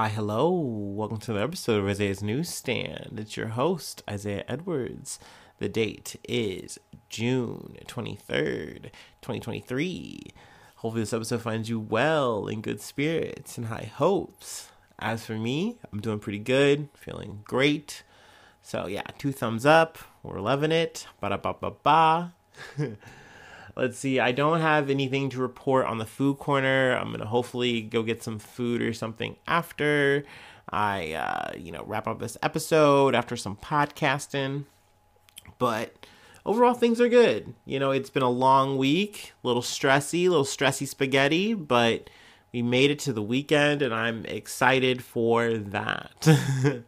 Hi, hello. Welcome to the episode of Isaiah's Newsstand. It's your host, Isaiah Edwards. The date is June 23rd, 2023. Hopefully, this episode finds you well, in good spirits, and high hopes. As for me, I'm doing pretty good, feeling great. So, yeah, two thumbs up. We're loving it. Ba da ba ba ba. Let's see. I don't have anything to report on the food corner. I'm gonna hopefully go get some food or something after I, uh, you know, wrap up this episode after some podcasting. But overall, things are good. You know, it's been a long week, a little stressy, a little stressy spaghetti, but we made it to the weekend, and I'm excited for that.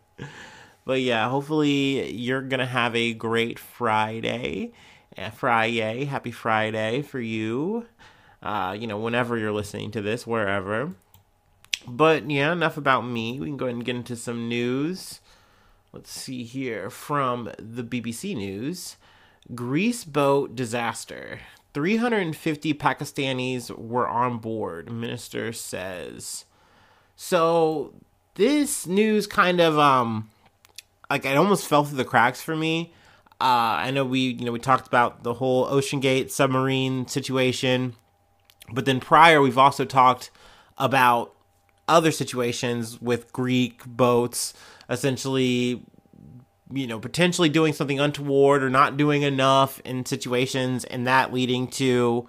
but yeah, hopefully you're gonna have a great Friday Friday. Happy Friday for you. Uh, you know, whenever you're listening to this, wherever. But yeah, enough about me. We can go ahead and get into some news. Let's see here from the BBC News Greece boat disaster. 350 Pakistanis were on board, minister says. So this news kind of um like it almost fell through the cracks for me uh, I know we you know we talked about the whole OceanGate submarine situation, but then prior we've also talked about other situations with Greek boats essentially you know potentially doing something untoward or not doing enough in situations and that leading to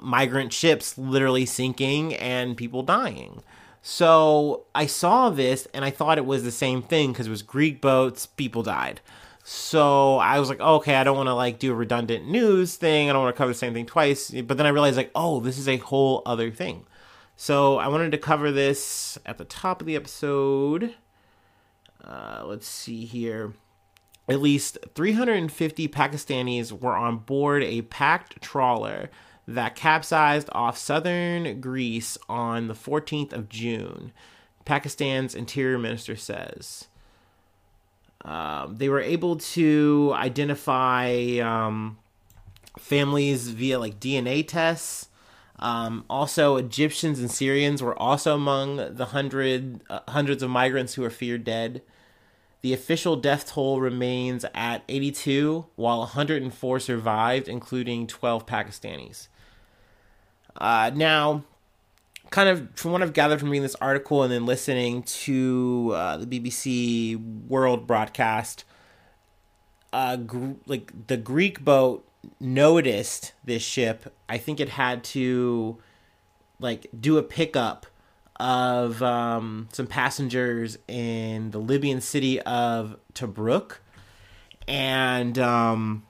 migrant ships literally sinking and people dying. So I saw this and I thought it was the same thing because it was Greek boats, people died. So I was like, okay, I don't want to like do a redundant news thing. I don't want to cover the same thing twice. But then I realized like, oh, this is a whole other thing. So I wanted to cover this at the top of the episode. Uh, let's see here. At least 350 Pakistanis were on board a packed trawler that capsized off southern Greece on the 14th of June, Pakistan's interior minister says. Um, they were able to identify um, families via like DNA tests. Um, also, Egyptians and Syrians were also among the hundred uh, hundreds of migrants who are feared dead. The official death toll remains at 82, while 104 survived, including 12 Pakistanis. Uh, now, kind of from what I've gathered from reading this article and then listening to uh, the BBC World broadcast, uh, gr- like the Greek boat noticed this ship. I think it had to like do a pickup of um, some passengers in the Libyan city of Tobruk, and um,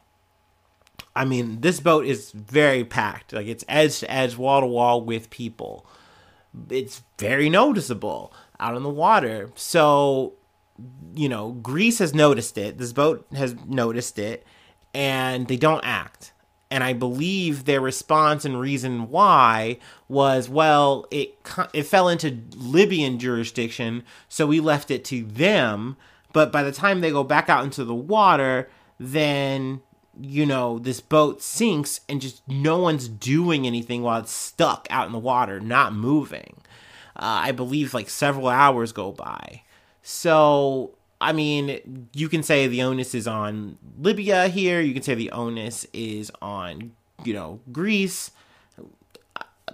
I mean this boat is very packed. Like it's edge to edge, wall to wall with people it's very noticeable out on the water. So, you know, Greece has noticed it. This boat has noticed it, and they don't act. And I believe their response and reason why was, well, it it fell into Libyan jurisdiction, so we left it to them. But by the time they go back out into the water, then you know, this boat sinks and just no one's doing anything while it's stuck out in the water, not moving. Uh, I believe like several hours go by. So, I mean, you can say the onus is on Libya here. You can say the onus is on, you know, Greece.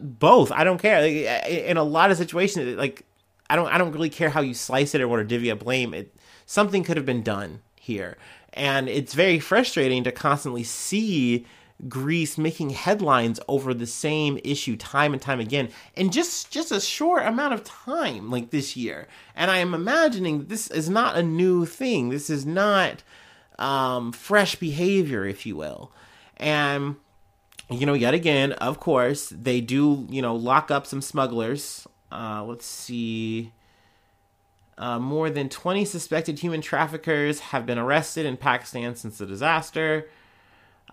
Both. I don't care. In a lot of situations, like, I don't, I don't really care how you slice it or what to divvy up blame. It, something could have been done here. And it's very frustrating to constantly see Greece making headlines over the same issue time and time again in just just a short amount of time like this year. And I am imagining this is not a new thing. This is not um, fresh behavior, if you will. And you know, yet again, of course, they do you know lock up some smugglers. Uh, let's see. Uh, more than 20 suspected human traffickers have been arrested in Pakistan since the disaster.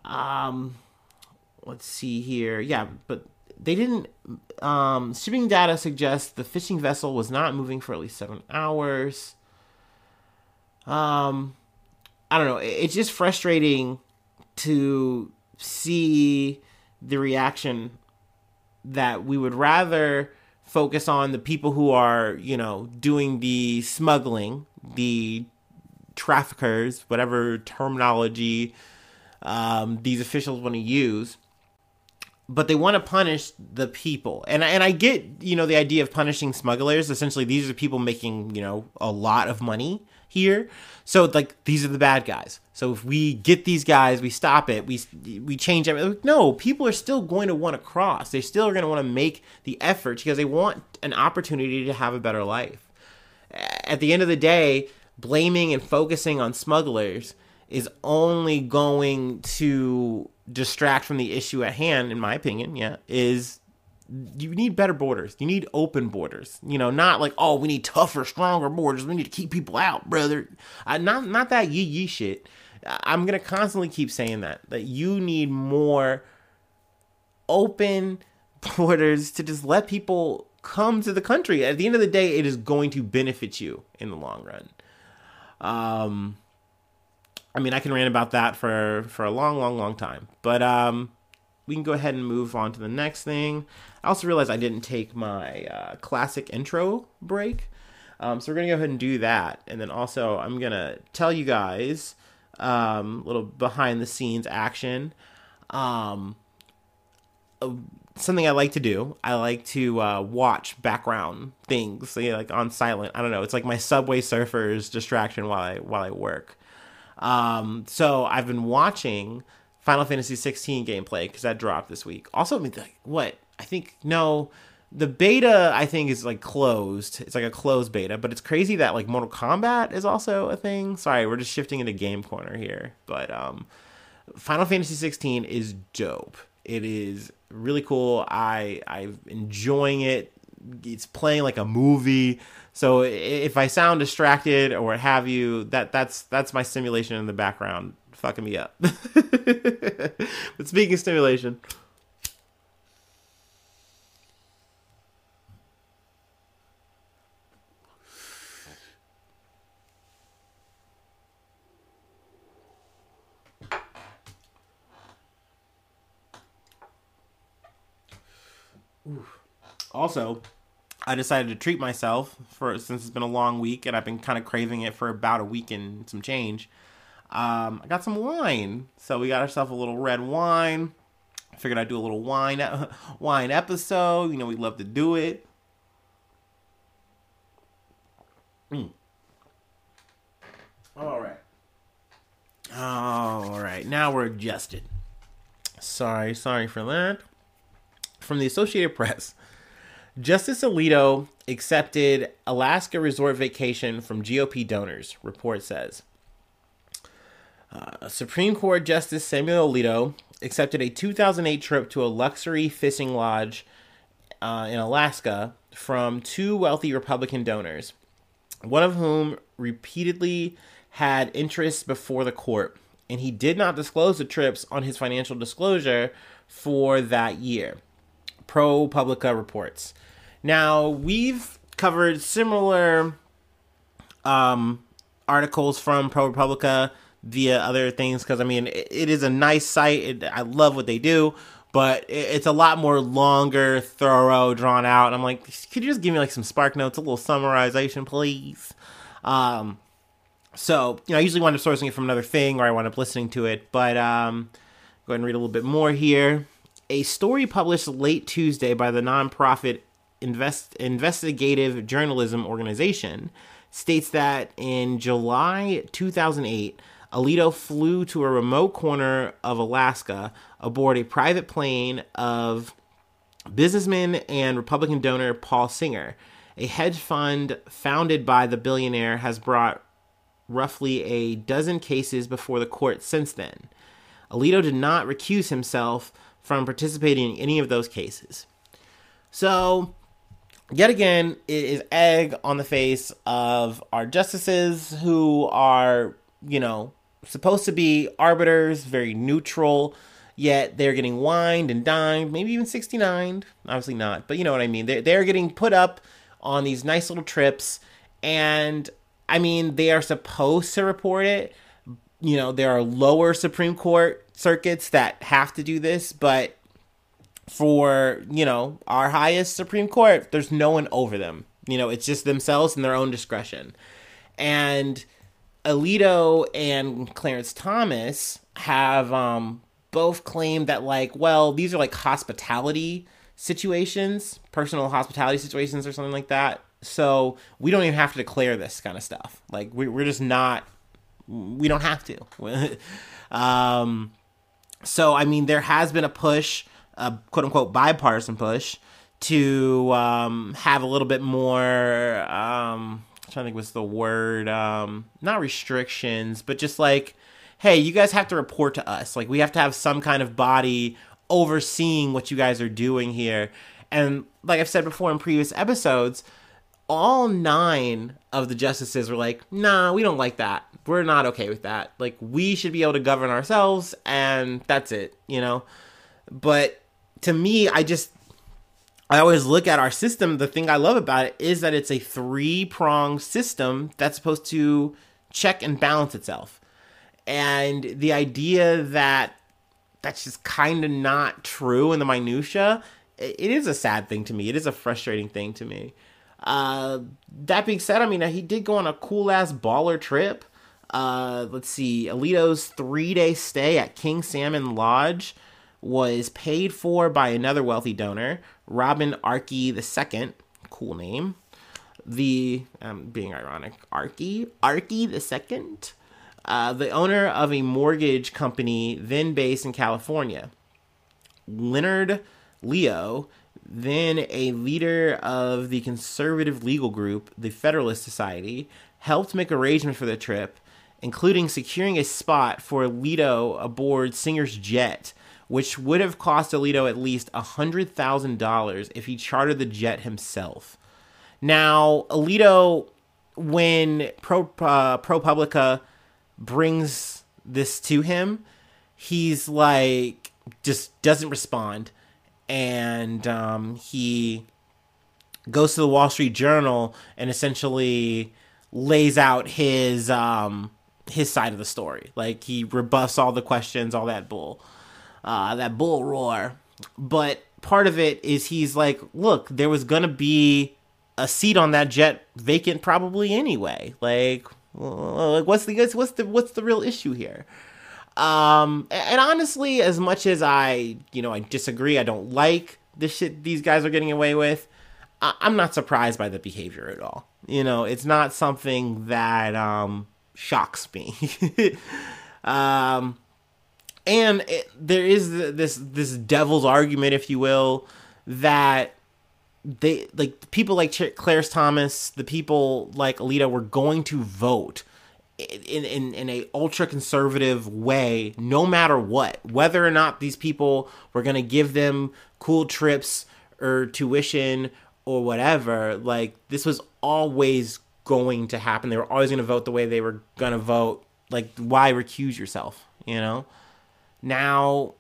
Um, let's see here. Yeah, but they didn't. Um, shipping data suggests the fishing vessel was not moving for at least seven hours. Um, I don't know. It's just frustrating to see the reaction that we would rather focus on the people who are, you know, doing the smuggling, the traffickers, whatever terminology um, these officials want to use. But they want to punish the people, and and I get you know the idea of punishing smugglers. Essentially, these are people making you know a lot of money here, so like these are the bad guys. So if we get these guys, we stop it, we we change everything. No, people are still going to want to cross. They still are going to want to make the effort because they want an opportunity to have a better life. At the end of the day, blaming and focusing on smugglers is only going to distract from the issue at hand in my opinion yeah is you need better borders. You need open borders. You know not like oh we need tougher stronger borders. We need to keep people out brother. Not not that yee yee shit. I'm gonna constantly keep saying that that you need more open borders to just let people come to the country. At the end of the day it is going to benefit you in the long run. Um, I mean, I can rant about that for for a long, long, long time. But um, we can go ahead and move on to the next thing. I also realized I didn't take my uh, classic intro break, um, so we're gonna go ahead and do that. And then also, I'm gonna tell you guys um, a little behind the scenes action. Um, something I like to do. I like to uh, watch background things, you know, like on silent. I don't know. It's like my Subway Surfers distraction while I while I work. Um, so I've been watching Final Fantasy 16 gameplay because that dropped this week. Also, I mean, what I think no. The beta I think is like closed. It's like a closed beta, but it's crazy that like Mortal Kombat is also a thing. Sorry, we're just shifting into game corner here, but um, Final Fantasy 16 is dope. It is really cool. I I'm enjoying it. It's playing like a movie. So if I sound distracted or what have you, that that's that's my simulation in the background fucking me up. but speaking of stimulation, Also, I decided to treat myself for since it's been a long week and I've been kind of craving it for about a week and some change. Um, I got some wine, so we got ourselves a little red wine. Figured I'd do a little wine wine episode. You know, we love to do it. Mm. All right. All right. Now we're adjusted. Sorry, sorry for that. From the Associated Press. Justice Alito accepted Alaska resort vacation from GOP donors, report says. Uh, Supreme Court Justice Samuel Alito accepted a 2008 trip to a luxury fishing lodge uh, in Alaska from two wealthy Republican donors, one of whom repeatedly had interests before the court, and he did not disclose the trips on his financial disclosure for that year. ProPublica reports. Now, we've covered similar um, articles from ProPublica via other things because, I mean, it, it is a nice site. It, I love what they do, but it, it's a lot more longer, thorough, drawn out. And I'm like, could you just give me like some spark notes, a little summarization, please? Um, so, you know, I usually wind up sourcing it from another thing or I wind up listening to it, but um, go ahead and read a little bit more here. A story published late Tuesday by the nonprofit invest, investigative journalism organization states that in July 2008, Alito flew to a remote corner of Alaska aboard a private plane of businessman and Republican donor Paul Singer. A hedge fund founded by the billionaire has brought roughly a dozen cases before the court since then. Alito did not recuse himself from participating in any of those cases. So, yet again, it is egg on the face of our justices who are, you know, supposed to be arbiters, very neutral, yet they're getting wined and dined, maybe even 69. Obviously not, but you know what I mean. They're, they're getting put up on these nice little trips, and I mean, they are supposed to report it. You know, there are lower Supreme Court circuits that have to do this, but for, you know, our highest Supreme Court, there's no one over them. You know, it's just themselves and their own discretion. And Alito and Clarence Thomas have um, both claimed that, like, well, these are like hospitality situations, personal hospitality situations, or something like that. So we don't even have to declare this kind of stuff. Like, we, we're just not, we don't have to. um, so, I mean, there has been a push, a quote unquote bipartisan push, to um, have a little bit more. Um, I'm trying to think what's the word. Um, not restrictions, but just like, hey, you guys have to report to us. Like, we have to have some kind of body overseeing what you guys are doing here. And like I've said before in previous episodes, all nine of the justices were like, nah, we don't like that. We're not okay with that. Like, we should be able to govern ourselves, and that's it, you know? But to me, I just, I always look at our system. The thing I love about it is that it's a three prong system that's supposed to check and balance itself. And the idea that that's just kind of not true in the minutia, it is a sad thing to me. It is a frustrating thing to me. Uh, that being said, I mean, he did go on a cool ass baller trip. Uh, let's see, Alito's three day stay at King Salmon Lodge was paid for by another wealthy donor, Robin Arkley II. Cool name. The, um, being ironic, Arkley, Arkley II, uh, the owner of a mortgage company then based in California. Leonard Leo then a leader of the conservative legal group, the Federalist Society, helped make arrangements for the trip, including securing a spot for Alito aboard Singer's jet, which would have cost Alito at least $100,000 if he chartered the jet himself. Now, Alito, when Pro, uh, ProPublica brings this to him, he's like, just doesn't respond and um, he goes to the Wall Street Journal and essentially lays out his um, his side of the story. Like he rebuffs all the questions, all that bull, uh, that bull roar. But part of it is he's like, look, there was gonna be a seat on that jet vacant probably anyway. Like, like what's the what's the what's the real issue here? Um, and honestly, as much as I, you know, I disagree, I don't like the shit these guys are getting away with. I- am not surprised by the behavior at all. You know, it's not something that um, shocks me. um, and it, there is this this devil's argument, if you will, that they like people like Clarence Thomas, the people like Alito were going to vote in, in, in a ultra conservative way no matter what. Whether or not these people were going to give them cool trips or tuition or whatever like this was always going to happen. They were always going to vote the way they were going to vote. Like why recuse yourself you know now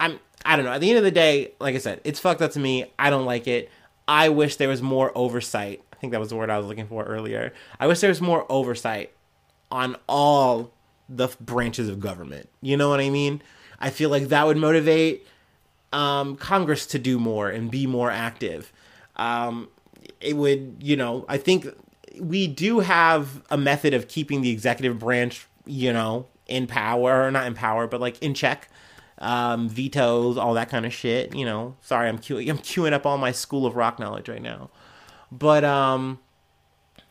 i'm i don't know at the end of the day like i said it's fucked up to me i don't like it i wish there was more oversight i think that was the word i was looking for earlier i wish there was more oversight on all the branches of government. You know what I mean? I feel like that would motivate um, Congress to do more and be more active. Um, it would, you know, I think we do have a method of keeping the executive branch, you know, in power, or not in power, but like in check. Um, vetoes, all that kind of shit. You know, sorry, I'm queuing, I'm queuing up all my School of Rock knowledge right now. But um,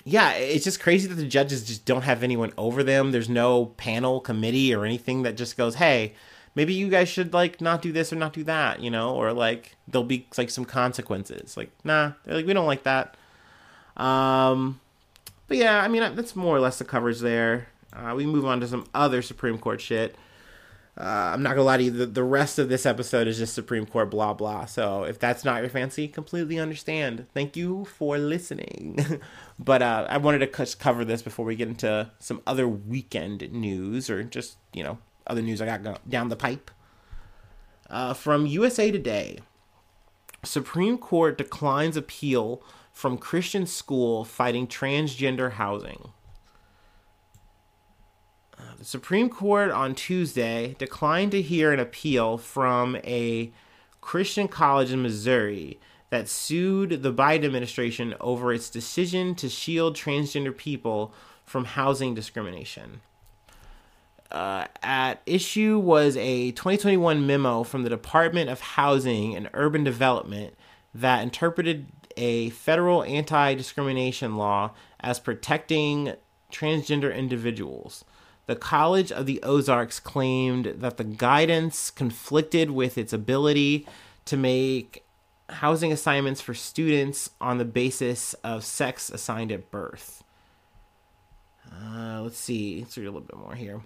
yeah, it's just crazy that the judges just don't have anyone over them. There's no panel committee or anything that just goes, "Hey, maybe you guys should like not do this or not do that," you know, or like there'll be like some consequences. Like, nah, they're like we don't like that. Um, but yeah, I mean that's more or less the coverage there. Uh, we move on to some other Supreme Court shit. Uh, I'm not gonna lie to you. The, the rest of this episode is just Supreme Court blah blah. So if that's not your fancy, completely understand. Thank you for listening. but uh, I wanted to cover this before we get into some other weekend news or just you know other news I got down the pipe. Uh, from USA Today, Supreme Court declines appeal from Christian school fighting transgender housing. The Supreme Court on Tuesday declined to hear an appeal from a Christian college in Missouri that sued the Biden administration over its decision to shield transgender people from housing discrimination. Uh, at issue was a 2021 memo from the Department of Housing and Urban Development that interpreted a federal anti discrimination law as protecting transgender individuals. The College of the Ozarks claimed that the guidance conflicted with its ability to make housing assignments for students on the basis of sex assigned at birth. Uh, let's see. Let's read a little bit more here.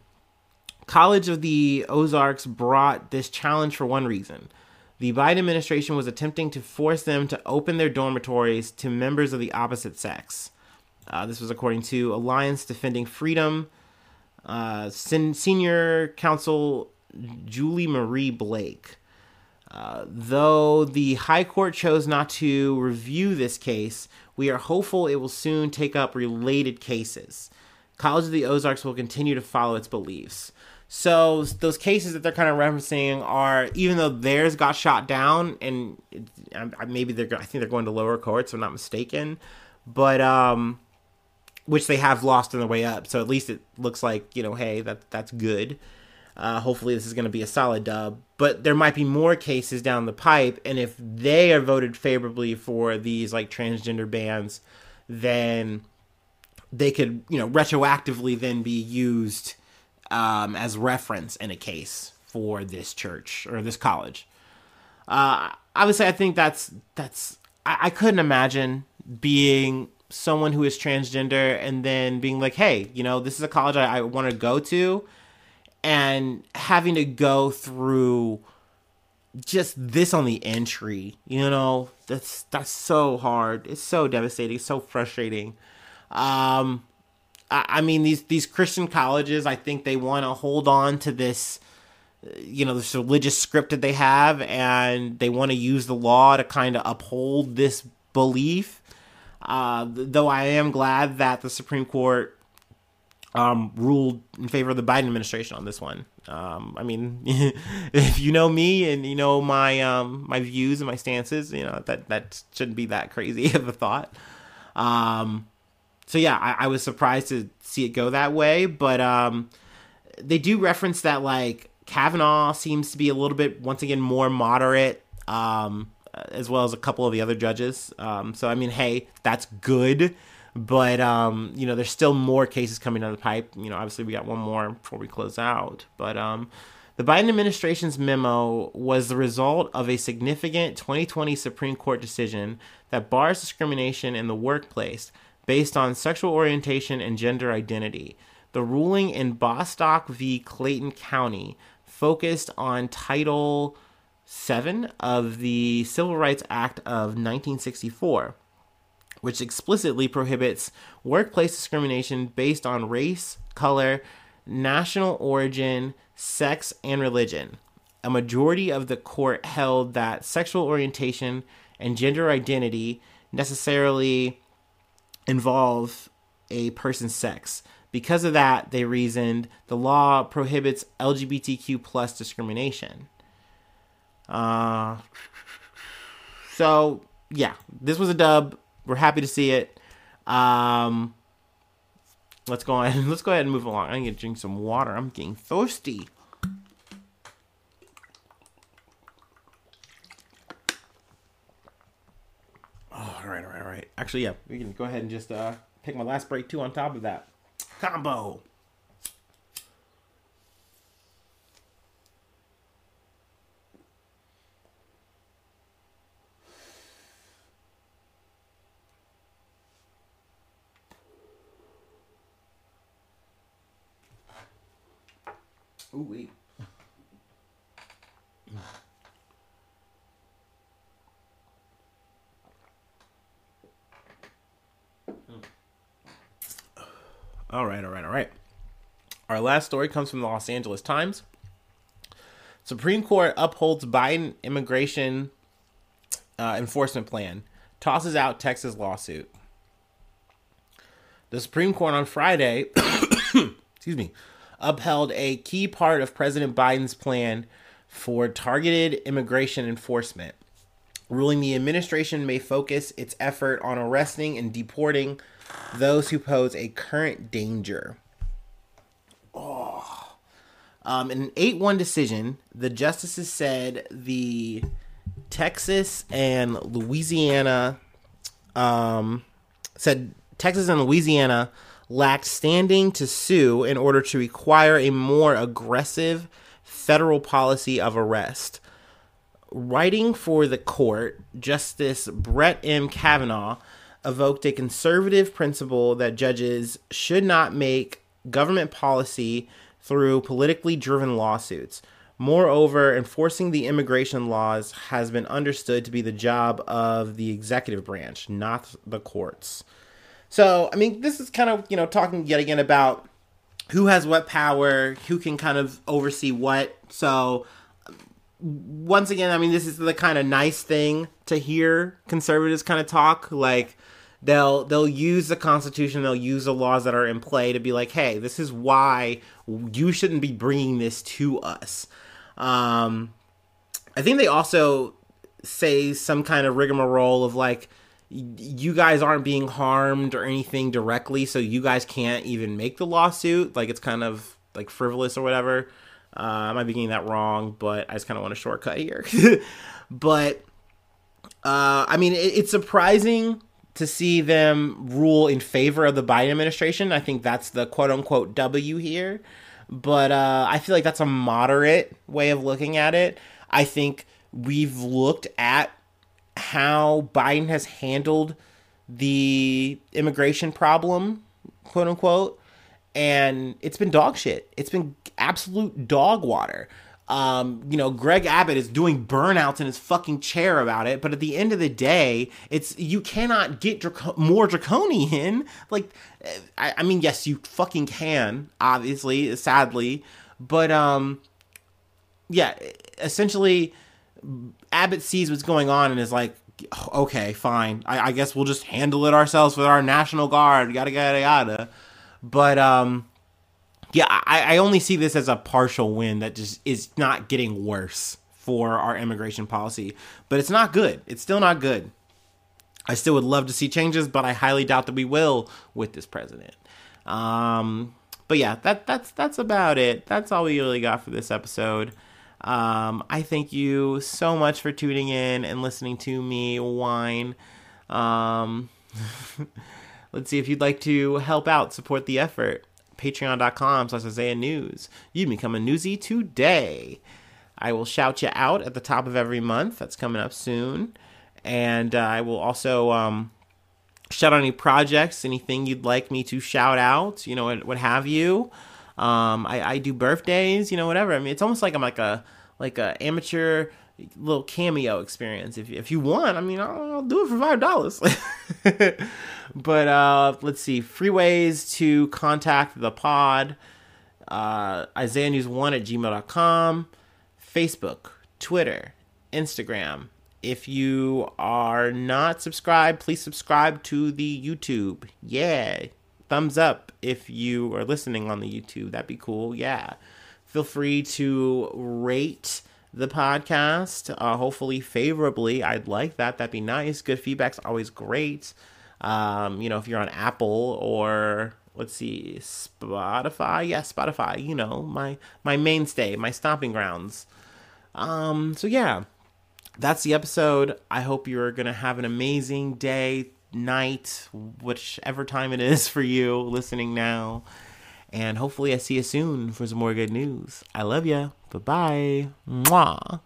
College of the Ozarks brought this challenge for one reason. The Biden administration was attempting to force them to open their dormitories to members of the opposite sex. Uh, this was according to Alliance Defending Freedom, uh, sen- senior counsel Julie Marie Blake. Uh, though the High Court chose not to review this case, we are hopeful it will soon take up related cases. College of the Ozarks will continue to follow its beliefs. So those cases that they're kind of referencing are, even though theirs got shot down, and it, maybe they're, I think they're going to lower courts, if I'm not mistaken, but um, which they have lost on the way up. So at least it looks like you know, hey, that that's good. Uh, hopefully, this is going to be a solid dub. But there might be more cases down the pipe, and if they are voted favorably for these like transgender bans, then they could you know retroactively then be used um, as reference in a case for this church or this college. Uh, obviously, I think that's that's I, I couldn't imagine being someone who is transgender and then being like, hey, you know, this is a college I, I want to go to, and having to go through just this on the entry, you know, that's that's so hard. It's so devastating, so frustrating. Um, I, I mean, these these Christian colleges, I think they want to hold on to this you know this religious script that they have and they want to use the law to kind of uphold this belief uh, though I am glad that the Supreme Court um, ruled in favor of the Biden administration on this one. Um, I mean, if you know me and you know my um, my views and my stances, you know that that shouldn't be that crazy of a thought. Um, so yeah, I, I, was surprised to see it go that way, but um, they do reference that like Kavanaugh seems to be a little bit once again more moderate. Um, as well as a couple of the other judges. Um, so I mean, hey, that's good. But um, you know, there's still more cases coming down the pipe. You know, obviously we got one more before we close out. But um, the Biden administration's memo was the result of a significant 2020 Supreme Court decision that bars discrimination in the workplace based on sexual orientation and gender identity. The ruling in Bostock v. Clayton County focused on Title 7 of the Civil Rights Act of 1964, which explicitly prohibits workplace discrimination based on race, color, national origin, sex, and religion. A majority of the court held that sexual orientation and gender identity necessarily involve a person's sex. Because of that, they reasoned the law prohibits LGBTQ plus discrimination. Uh, so yeah, this was a dub. We're happy to see it. Um, let's go ahead. Let's go ahead and move along. I need to drink some water. I'm getting thirsty. Oh, all right, all right, all right. Actually, yeah, we can go ahead and just uh, pick my last break too on top of that combo. Ooh wee. All right, all right, all right. Our last story comes from the Los Angeles Times. Supreme Court upholds Biden immigration uh, enforcement plan, tosses out Texas lawsuit. The Supreme Court on Friday, excuse me, upheld a key part of President Biden's plan for targeted immigration enforcement, ruling the administration may focus its effort on arresting and deporting those who pose a current danger. Oh. Um, in an 8 1 decision, the justices said the Texas and Louisiana um, said Texas and Louisiana lacked standing to sue in order to require a more aggressive federal policy of arrest. Writing for the court, Justice Brett M. Kavanaugh evoked a conservative principle that judges should not make government policy through politically driven lawsuits. Moreover, enforcing the immigration laws has been understood to be the job of the executive branch, not the courts. So, I mean, this is kind of, you know, talking yet again about who has what power, who can kind of oversee what. So, once again, I mean, this is the kind of nice thing to hear conservatives kind of talk. Like, they'll they'll use the constitution they'll use the laws that are in play to be like hey this is why you shouldn't be bringing this to us. Um i think they also say some kind of rigmarole of like you guys aren't being harmed or anything directly so you guys can't even make the lawsuit. Like it's kind of like frivolous or whatever. Uh, i might be getting that wrong but i just kind of want a shortcut here. But uh, i mean it, it's surprising to see them rule in favor of the Biden administration. I think that's the quote unquote W here. But uh, I feel like that's a moderate way of looking at it. I think we've looked at how Biden has handled the immigration problem, quote unquote, and it's been dog shit. It's been absolute dog water. Um, you know, Greg Abbott is doing burnouts in his fucking chair about it, but at the end of the day, it's you cannot get draco- more draconian. Like, I, I mean, yes, you fucking can, obviously, sadly, but um, yeah, essentially, Abbott sees what's going on and is like, okay, fine, I, I guess we'll just handle it ourselves with our National Guard, yada yada yada. But um, yeah, I, I only see this as a partial win that just is not getting worse for our immigration policy. But it's not good. It's still not good. I still would love to see changes, but I highly doubt that we will with this president. Um, but yeah, that that's that's about it. That's all we really got for this episode. Um, I thank you so much for tuning in and listening to me whine. Um, let's see if you'd like to help out, support the effort patreon.com slash Isaiah News. You can become a newsie today. I will shout you out at the top of every month. That's coming up soon. And uh, I will also um, shout out any projects, anything you'd like me to shout out, you know, what, what have you. Um, I, I do birthdays, you know, whatever. I mean, it's almost like I'm like a like a amateur little cameo experience. If if you want, I mean, I'll, I'll do it for five dollars. but uh, let's see, free ways to contact the pod. Uh, Isaiah News One at gmail.com, Facebook, Twitter, Instagram. If you are not subscribed, please subscribe to the YouTube. Yeah, thumbs up if you are listening on the YouTube. That'd be cool. Yeah, feel free to rate the podcast, uh, hopefully favorably. I'd like that. That'd be nice. Good feedback's always great. Um, you know, if you're on Apple or let's see, Spotify. Yeah, Spotify. You know, my my mainstay, my stomping grounds. Um, so yeah, that's the episode. I hope you're gonna have an amazing day, night, whichever time it is for you listening now. And hopefully, I see you soon for some more good news. I love you. Bye bye. Mwah.